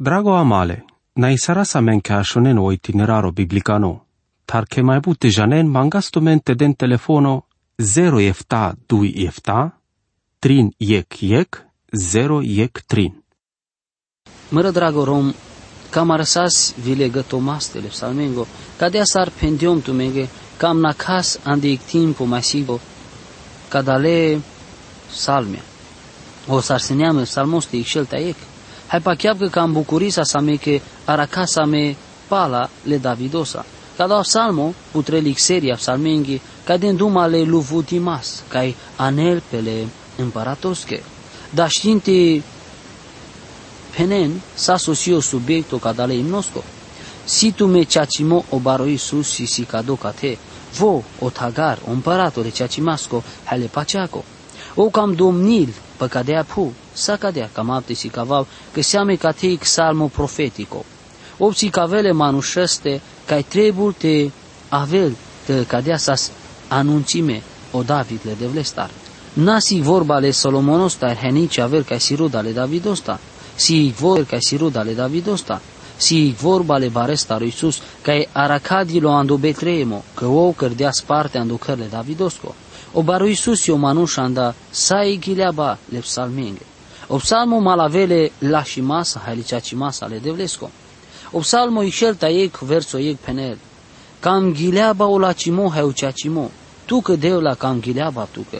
Drago amale, na isara sa men ka shonen o itineraro biblicano, tar ke mai bute janen mangasto mente den telefono 0 efta 2 efta, trin yek yek, 0 yek trin. Mără drago rom, kamarasas vilega Tomas tele psalmengo, kadea sar pendiom tu mege, kam nakas andi timpo masigo, kadale salmia. O sar seneame salmos te ixel taek. Hai pa chiar că cam bucurisa sa me că aracasa me pala le Davidosa. Cada salmo putrelic seria psalmengi, ca din duma le luvutimas, ca anel pele împăratosche. Dar știinte penen sa sosio subiecto cadale imnosco. Si tu me ciacimo o baro Iisus si si cado ca te, vo o tagar o împăratore ciacimasco hele paceaco. O cam domnil păcadea pu, sa cadea cam apte si cavau, că seame ca te salmo profetico. Opsi cavele manușeste, ca trebul te avel te cadea sas anunțime o David le devlestar. Nasi vorba le Solomonos tar henici aver ca siruda le Davidosta si vor ca si ruda le Davidosta, si vorba le baresta lui Iisus, ca e aracadilo ando betremo, că o cărdea sparte ando cărle Davidosco. O baru Iisus o manușa anda sai ghileaba le psalmenge. O psalmo malavele la și masa, hai liceaci masa le devlesco. O psalmo ixelta ec verso ec penel. Cam ghileaba o la cimo hai uceacimo. Tu că deu la cam ghileaba tu că.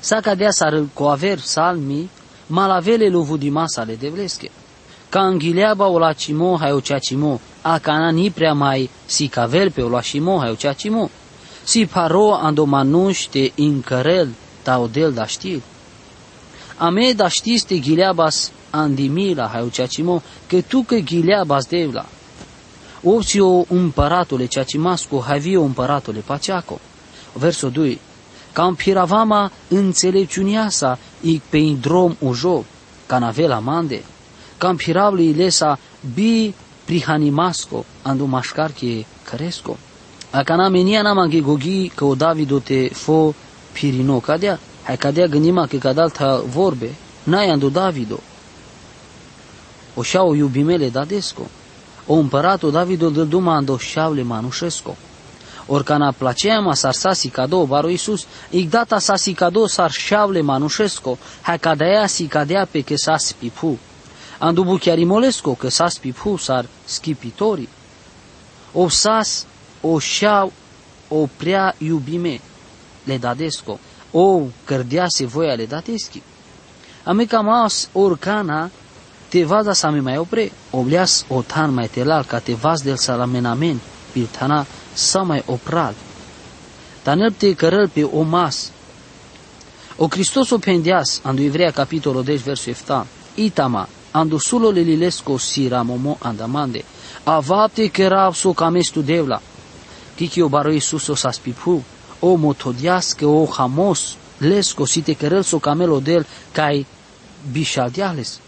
Sa cadea s-ar coaver psalmi malavele masa le devleske. Ca înghileaba o la cimo hai o ceacimo, a cana ni prea mai si cavel pe o la cimo hai o ceacimo. Si paro ando manuș te incărel ta o del da știi. A me da știți te ghileabas andimila hai o ceacimo, că tu că ghileabas devla. Opțio împăratule ceacimasco hai vio împăratule paceaco. Verso 2 cam piravama înțelepciunea sa i pe drom ujo, ca navela mande, cam piravli ilesa bi prihanimasco, andu mașcarche căresco. A cana menia nama gogi că o Davido te fo pirino cadea, hai cadea gândima că cadal ta vorbe, n-ai andu Davido. O șau iubimele dadesco, o împăratul Davido de duma ando șaule manușesco. Orcana placeama sar sasi cado baro Isus, igdata sasi cado sar șavle manușesco, hai cadea si cadea pe că sas pipu. Andubu chiar imolesco că sas pipu sar schipitori. O sas, o șau, o prea iubime, le dadesco, o cărdease voia le dadeschi. Amica mas orcana, te vaza sa mi mai opre, oblias o tan mai telal ca te vaz del salamenamen, piltana sa mai opral. Tanel te cărăl pe o mas. O Hristos o pendeas, andu Ivrea capitolul 10 versul 7, itama, andu sulo le lilesco sira momo andamande, avate che so camestu devla, kiki o baro Iisus o saspipu, o motodiasque o hamos, lesco si te cărăl so camelo del, cai bișaldeales.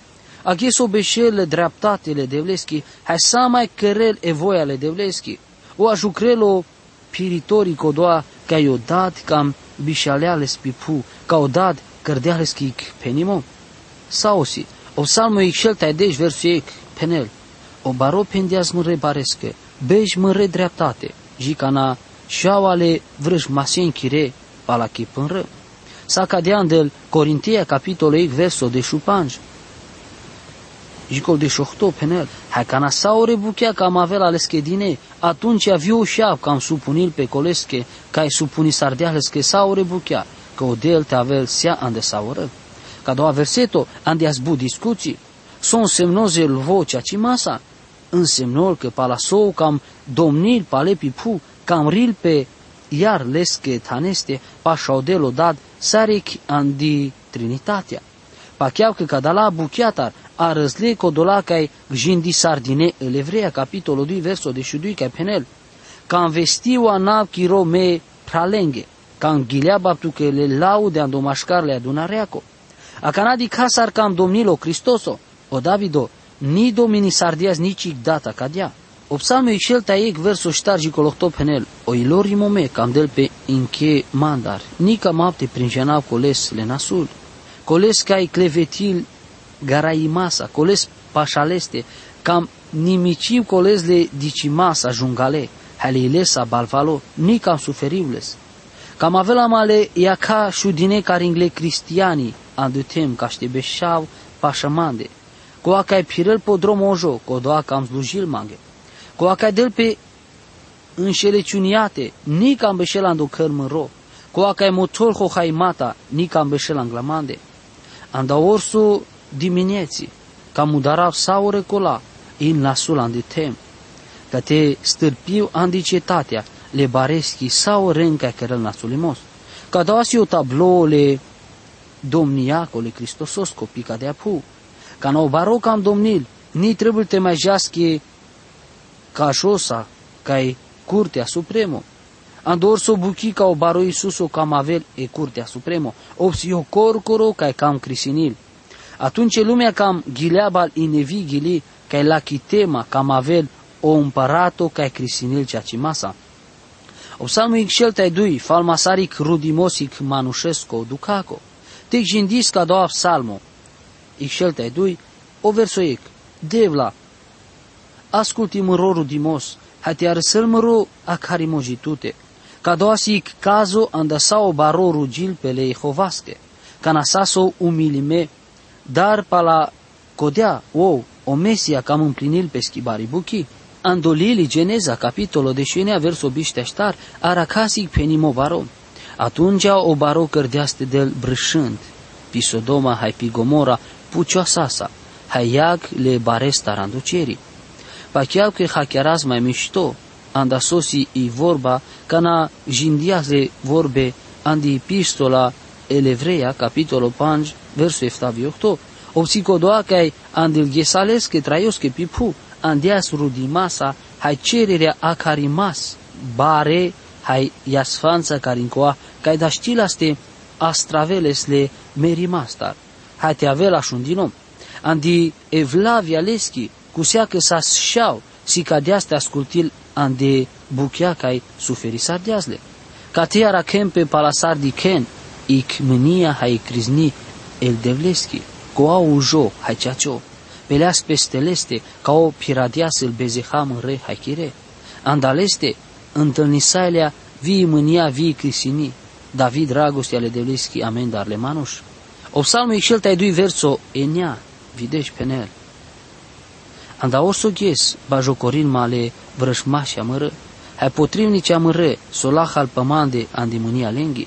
Agheso beșele dreptatele devleschi, hai să mai cărel e voiale devleschi, o ajucrelo piritori doa ca o dat cam bișaleale spipu, ca o dat cărdeale schic penimo? Sausi, o salmo ixel tai deci versu ec penel, o baro pendeaz mă rebarescă, bej mă redreaptate, jicana șauale vrăș masien chire, ala chipânră. Sa cadean del Corintia capitolul 8 verso de șupanj, Jicol de șohto penel, hai cana saure buchea cam avea la dine, atunci aviu șav cam supunil pe colesche, ca supuni sardealesche saure buchea, că o del te avel sia ande saură. Ca doua verseto, ande azbu discuții, son semnoze vocea ci masa, însemnol că palasou cam domnil palepi pu, cam ril pe iar lesche taneste, pa șaudelo dad, saric andi trinitatea. Pa chiar că cadala buchiatar, a răzle codolacai gjindi sardine el evreia capitolul 2 verso 22 ca penel. Cam vestiu anav chiro me pralenge, cam ghilea baptu că le laude andomașcarle adunareaco. A canadi casar cam domnilo Cristoso, o Davido, ni domini sardias nici data cadia. O psalme ixel taiec verso ștargi colocto penel, o ilori mome cam del pe inche mandar, ni cam apte prin coles le nasul. Coles cai clevetil garaimasa, coles pașaleste, cam nimiciu colezle dicimasa jungale, hale ilesa balvalo, ni cam suferibles. Cam avela male ia ca șudine caringle cristiani, andutem ca ște beșau pașamande. Coa ca pirel podrom ojo, codoa cam slujil mange. Coa ca del pe înșeleciuniate, ni cam beșelandu cărmăro. Coa ca motor ho haimata, ni cam beșelang glamande. Anda orsu dimineții, cam udara sau recola, in la sulan de tem. Că te stârpiu andicetatea, le bareschi sau renca cărăl nasulimos. Ca dasi o tablou le domniaco le Cristosos copica de apu. Ca no baro cam domnil, ni trebuie te mai jasche ca șosa, ca e curtea supremo. Andor so buchi ca o baro Iisus o cam avel e curtea supremo. Opsi o corcoro ca e cam crisinil. Atunci lumea cam ghileabal inevi ghili ca e la chitema cam avel o împărato ca e crisinil cea cimasa. O psalmu ixel tai dui, falmasaric rudimosic manușesco ducaco. Tek jindis ca doa psalmo. Ixel tai dui, o versoic, devla. Asculti măro rudimos, hati arsel măro a carimojitute. Ca doa sic cazo andasao baro rugil pe lei hovaske. Ca nasaso umilime, dar pala codea, ou, o mesia cam împlinil pe schibari buchi. Andolili Geneza, capitolo de șenea verso bișteștar, aracasic penimo baro. Atunci o baro cărdeaste del brâșând, pi Sodoma, hai pi Gomora, pucioasasa, hai iag le baresta randucerii. Pacheau că hacheraz mai mișto, anda sosi i vorba, cana jindiase vorbe andi epistola elevreia, capitolo 5, verso 7-8, obsicodoa că andil gesales că traios că pipu, andias rudimasa, hai cererea a carimas, bare, hai iasfanța carincoa, cai da știlaste astravelesle merimastar. Hai te avela șundinom. Andi evlavia leschi, cu seacă sa șau, si ca deaste ascultil ande buchea cai suferi sardeazle. Ca te ara pe palasar di ken, ic mânia hai crizni el devleschi, cu au ujo hai ceacio peleas pesteleste, ca o piradias îl bezeham în re hachire. Andaleste, întâlnisailea vii mânia vii crisini, David dragostea ale devlischi amen dar le manuș. O psalmul ixel tai dui verso enia, videș penel. Anda orso ghes, bajocorin male vrășmașa mără, hai potrivnicea mără, solah al pămande andimânia lenghi.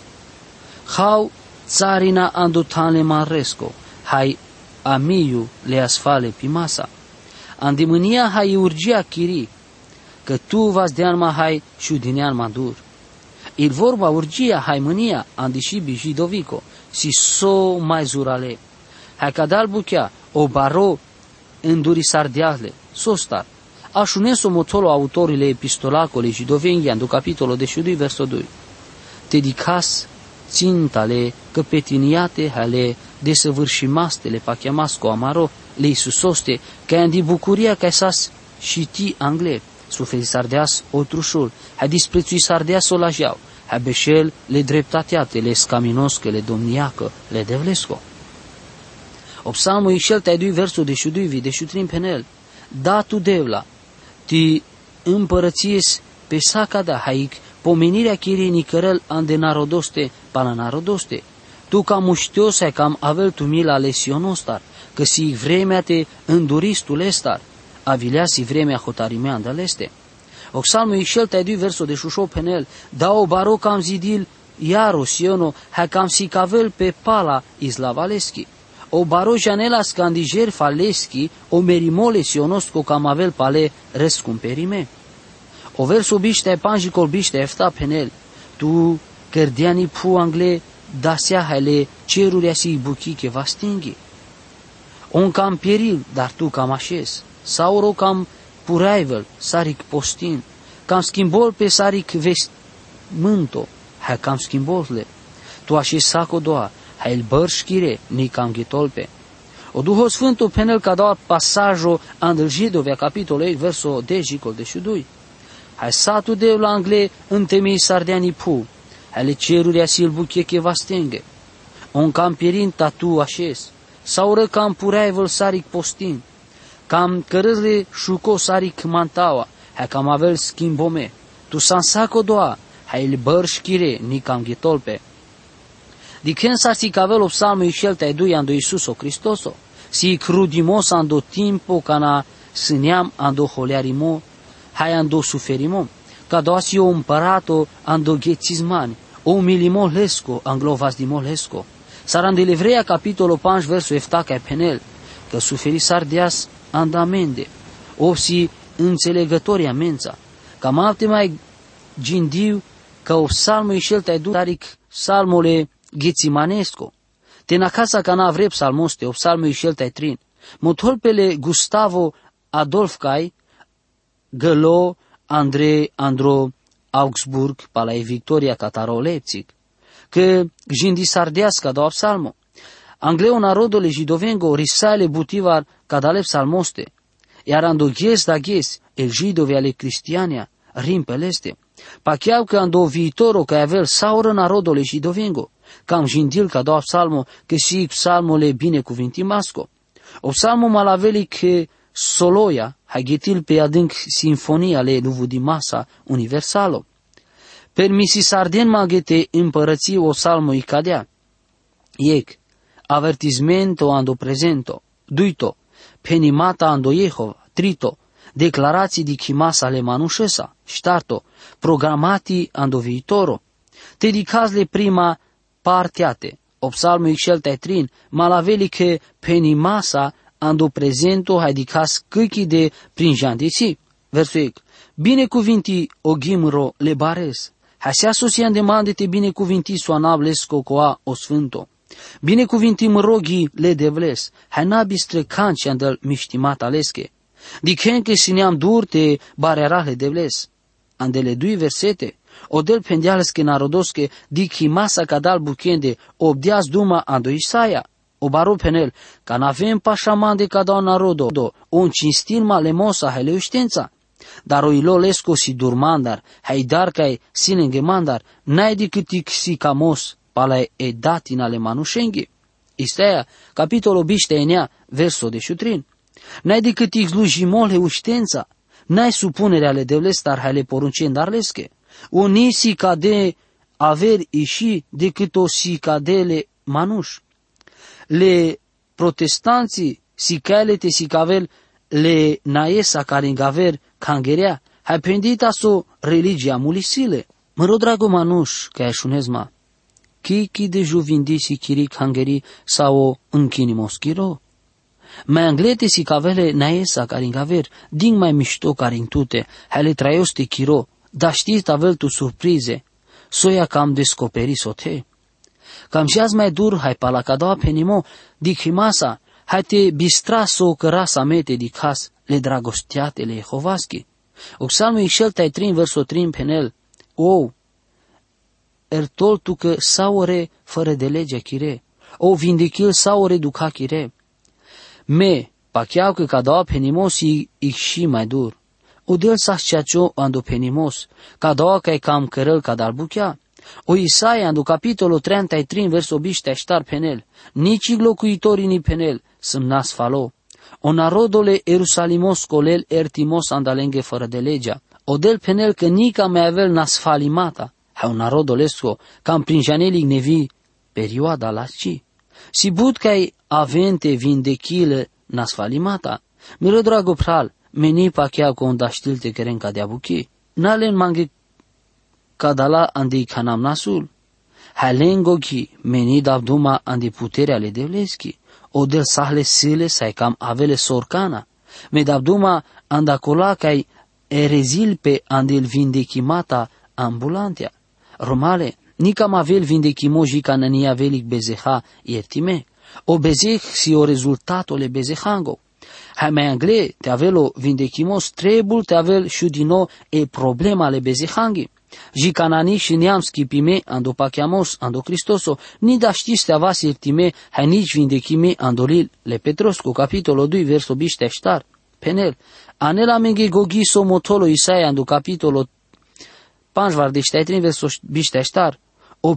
Hau țarina andutanle maresco, hai amiu le asfale pimasa. Andimânia hai urgia chiri, că tu vas de ma hai șudinean madur. Il vorba urgia hai mânia andiși biji dovico, si so mai zurale. Hai cadal buchea, o baro înduri sardeale, sostar. Așuneso motolo autorile epistolacole și dovenghian do capitolo de șudui verso 2. Dedicas țintale căpetiniate hale desăvârșimastele pachiamasco amaro le Iisusoste, ca andi bucuria ca sas și ti angle, suferi sardeas otrușul, ha disprețui sardeas o lajeau, ha beșel le dreptateate, le scaminoscă, le domniacă, le devlesco. O psalmul ixel te dui versul de șuduivi, de șutrin penel, da tu devla, ti împărățies pe saca da haic, pomenirea chirii nicărel ande narodoste, pana narodoste, tu cam muștiose cam avel tu mila lesionostar, că si vremea te înduristul estar, avilea si vremea hotarimea andaleste. Oxalmu ixel te du verso de șușo penel, da o baro cam zidil, iaro siono, ha cam si cavel pe pala islavaleschi. O baro janela scandiger faleschi, o merimole sionosco cam avel pale rescumperime. O verso biște panji colbiște efta penel, tu cărdiani pu angle dasea hele cerurea si buchi che va stinghi. On cam peril, dar tu cam așez. Sauro cam puraivel, saric postin. Cam schimbol pe saric vest mânto, hai cam schimbolle. Tu așez saco doa, hai il bărșchire, ni cam ghitolpe. O Duhul Sfântul penel ca doar pasajul andel Jidovia, capitolul 8, verso 10, de șudui. Hai satul de la angle întemei sardeanii pu, ale ceruria sil buche che va stenge. On camperin tatu așez, sau ră cam pureai vălsaric postin, Cam cărăzle șuco sari kmantawa, hai cam avel schimbome. Tu san saco doa, hai il bărș șchire, ni cam gitolpe. Diken sa si cavel o psalmo i scelta e dui ando Iisuso Cristoso, si crudimos ando timpo cana sâneam ando holearimo, hai ando suferimo, ca doasi o împărato ando ghețizmani, o milimo lesco, anglovas di molesco. Sarande Livrea capitolo 5 verso 7 ca penel, că suferi sardias andamende, o si înțelegători amența, ca mapte mai gindiu că o psalmo i scelta e daric salmole ghețimanesco. Te na casa ca na vrep salmoste, o psalmo i scelta e trin. Motolpele Gustavo Adolfcai, Gălo, Andrei Andro Augsburg, palae Victoria Cataro Leipzig, că jindi sardească do psalmo. Angleo narodole jidovengo risale butivar cadale psalmoste, iar ando ghes da ghes, el jidovi ale cristiania, rim peleste. Pacheau că ando viitoro că avel saură narodole jidovengo, cam jindil ca do psalmo, că și psalmole binecuvintimasco. O psalmo malaveli că soloia, hagetil pe adânc sinfonia le masa universalo. Permisi sarden magete împărății o salmo i cadea. Iec, avertismento ando presento, duito, penimata ando Jehova, trito, declarații di chimasa le manușesa, ștarto, programati ando viitoro. Te dicazle prima partiate, o psalmo ixelta trin, malaveli che penimasa ando presento haidicas câchi de prin jandisi. Versul ec. Binecuvinti o ghimro le bares. Hasea sosian demande te binecuvinti soanablesco coa o sfânto. Binecuvinti rogi le devles. Hanabistre canci andel miștimat alesche. Dichen che sineam durte barera le devles. Andele dui versete. Odel pendiales che narodosche di masa cadal buchende obdias duma ando Isaia o baro penel, ca n-avem pașaman de cada narodo, o cinstin malemosa heleuștența. Dar o ilolesco si durmandar, dar kai sinenge mandar, n-ai decât si camos, pala e datin ale manușenghi. Isteia, capitolul biște enea, verso de șutrin. N-ai decât ixlujimol heuștența, n-ai supunerea ale devlestar hale poruncen darlesche. O nisi ca de averi iși decât o si cadele manuș le protestanții sicalete sicavel le naesa caringaver cangerea, hai pendita so religia mulisile. Mă drago manuș, că așunezma, ki de juvindi si kiri cangeri sau închini moschiro? Mai anglete si cavele naesa caringaver, din mai mișto carintute, hai le traioste chiro, dar știți tavel tu surprize, soia cam descoperi sote. Cam și azi mai dur, hai pala doa penimo, dic himasa, hai te bistra so cărasa mete dicas, le dragostiate le Jehovaschi. O psalmul ixel tai trin verso trin penel, ou, er tol tu că saure fără de legea chire, o vindicil saure duca chire. Me, pacheau că doa penimos i și mai dur. O del sa ceacio ando penimos, doa că cam cărăl cadal buchea. O Isaia, do capitolul 33, verso biște ștar penel, nici locuitorii ni penel, sunt nas falo. O narodole Erusalimos colel ertimos andalenge fără de legea. O del penel că nica mai avel nas falimata. Ha un narodolesco, cam prin janelic nevi, perioada la ci. Si bud ai avente vindechile nas falimata. Miro drago pral, meni pa chiar cu un daștilte keren ca de abuchi. Nalen mange kadala andi kanam nasul. Halengo ki meni davduma andi putere ale devleski. Odel sahle sile sai cam avele sorcana. Me davduma andacola kai erezil pe andel vindechimata ambulantia. Romale, nicam avel vindechimoji ca nania velic bezeha iertime. O bezeh si o rezultatole bezehango. Hai mai angle, te avelo vindechimos trebul te avel șudino e problema le bezehangi. Jicanani și neamski pime ando pachiamos ando Cristoso, ni da știste avas irtime, hai nici vindechime andolil le Petrosco, capitolo 2, verso biște ștar. Penel, anela menge gogiso motolo Isaia ando capitolo 5, vardește trin verso biște ștar. O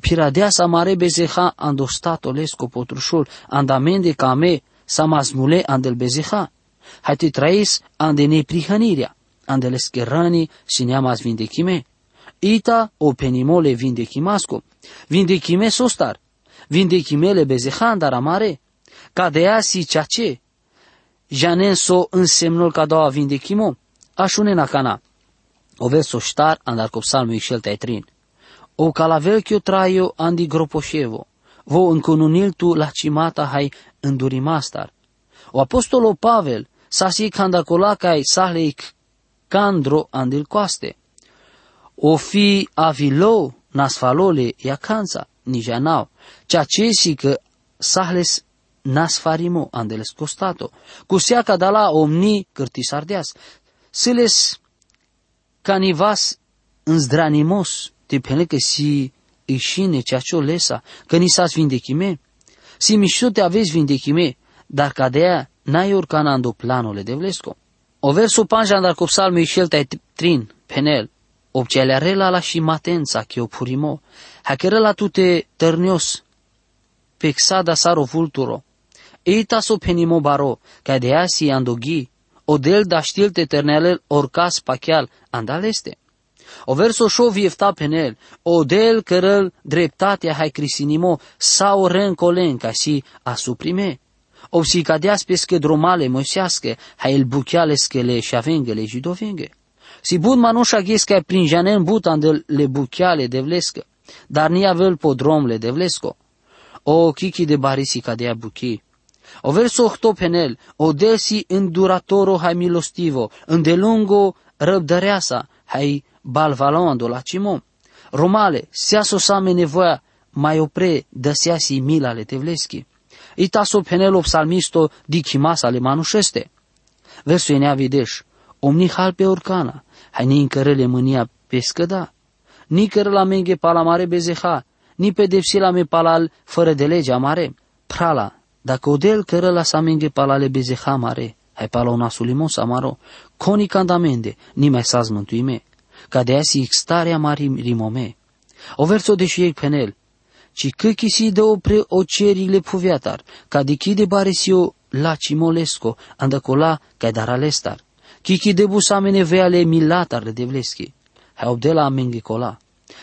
sa mare bezeha ando stato lesco potrușul, andamende came, sa mazmule andel bezeha. Hai te traes ande neprihănirea, ande le scherani și neamas vindechime. Ita o penimole vindechimasco, vindechime sostar, vindechimele bezehandar amare, ca de si ceea ce, janen so însemnul ca doua vindechimo, așune na cana. O verso ștar andar cu psalmul ixel trin. O calavel che traio andi gropoșevo, vo încununil tu la cimata hai îndurimastar. O apostolo Pavel, sasi candacolacai sahleic candro andil coaste. O fi avilo nasfalole iacanța, nijanau, ceea ce si că sahles nasfarimo andeles costato, cu seaca da la omni cârtisardeas, săles canivas înzdranimos, te pene că si ixine ceea ce o lesa, că ni s-ați vindechime, si mișto te aveți vindechime, dar ca de aia n-ai urcanando planule de vlesco. O verso panja dar cu psalmul ixel te trin, penel, rela la și matența che o purimo, la tute tărnios, pexada saro vulturo, eita so penimo baro, ca de asi andoghi, del da știl te ternelel orcas pachial, andaleste. O verso șo viefta penel, del cărăl dreptatea hai crisinimo, sau rencolen ca si a suprime. O si cadeas pesche dromale moisească, hai el buchiale schele și avengele jidovenge. Si bud manuša gheska prin janen butan de le buchiale de vlescă, dar ni avel podromle de vlesco. O kiki de barisi cadea buchi. O verso ohto penel, o delsi înduratoro hai milostivo, îndelungo răbdăreasa, hai balvaloando la cimo. Romale, seaso same nevoia, mai opre dăseasi mila le tevleschi. Itaso penelo psalmisto dikimasa le manușeste. Versul enea videș, omni hal pe orcana, hai ni încărele mânia pescăda, ni cără la menge pala mare bezeha, ni pedepsi la me palal fără de legea mare, prala, dacă odel cără la sa menge palale bezeha mare, hai pala una sulimos amaro, coni candamende, ni mai saz mântuime, ca de asi extarea mari rimome. O verso de și ei penel, ci câchi si de opre o cerile puviatar, ca de chi de baresio la cimolesco, andacola ca daralestar. Kiki de busamene veale milatar de devleski. Hai obdela amengi cola.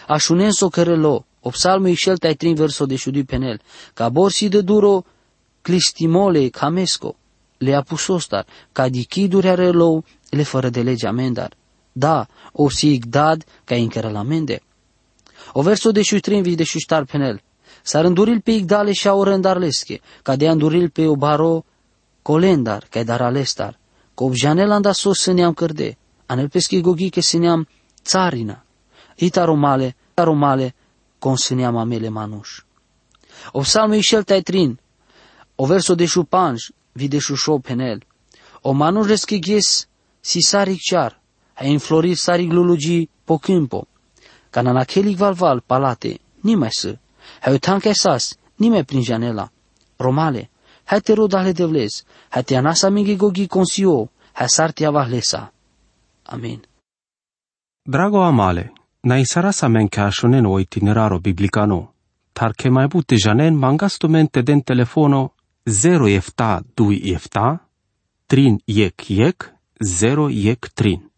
Așunenso cărelo, o psalmul ixel tai trin verso de șudui penel, ca borsi de duro clistimole camesco, le apusostar, ca dichiduri relou, le fără de lege amendar. Da, o si dad ca incără la mende. O verso de șutrin vi de șuștar penel, s-ar înduril pe igdale și au rândarlesche, ca de înduril pe obaro colendar, ca dar alestar, Kovžanel anda so sâneam cărde, anel peschi gogi che sâneam țarina. Ita romale, ita romale, consâneam amele manuș. O psalmă ixel trin, o verso de șupanj, vide șușo penel. O manuș reschigies si saric char, ha inflorit saric lulugi po câmpo. Cananachelic valval palate, nimai să, ha utan che sas, nimai prin janela. Romale, Hätero dahle devles, hätte anasa mingi gogi consio, häsartia vahlesa. Amen. Drago amale, na isarasa men cashonen o itineraro biblicano, tar che mai butte janen mangastumente den telefono 0 efta 2 efta, trin yek yek, 0 yek trin.